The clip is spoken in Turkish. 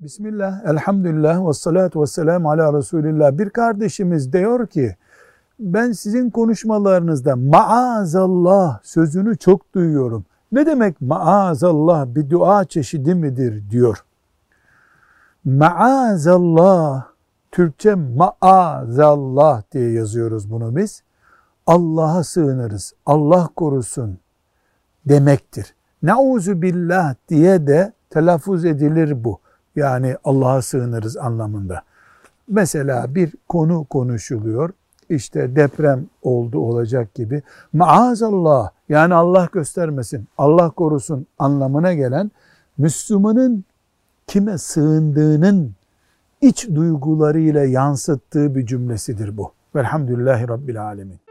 Bismillah, elhamdülillah ve salatu ve selamu ala Resulillah. Bir kardeşimiz diyor ki, ben sizin konuşmalarınızda maazallah sözünü çok duyuyorum. Ne demek maazallah bir dua çeşidi midir diyor. Maazallah, Türkçe maazallah diye yazıyoruz bunu biz. Allah'a sığınırız, Allah korusun demektir. Nauzu billah diye de telaffuz edilir bu. Yani Allah'a sığınırız anlamında. Mesela bir konu konuşuluyor. İşte deprem oldu olacak gibi. Maazallah yani Allah göstermesin, Allah korusun anlamına gelen Müslümanın kime sığındığının iç duygularıyla yansıttığı bir cümlesidir bu. Velhamdülillahi Rabbil Alemin.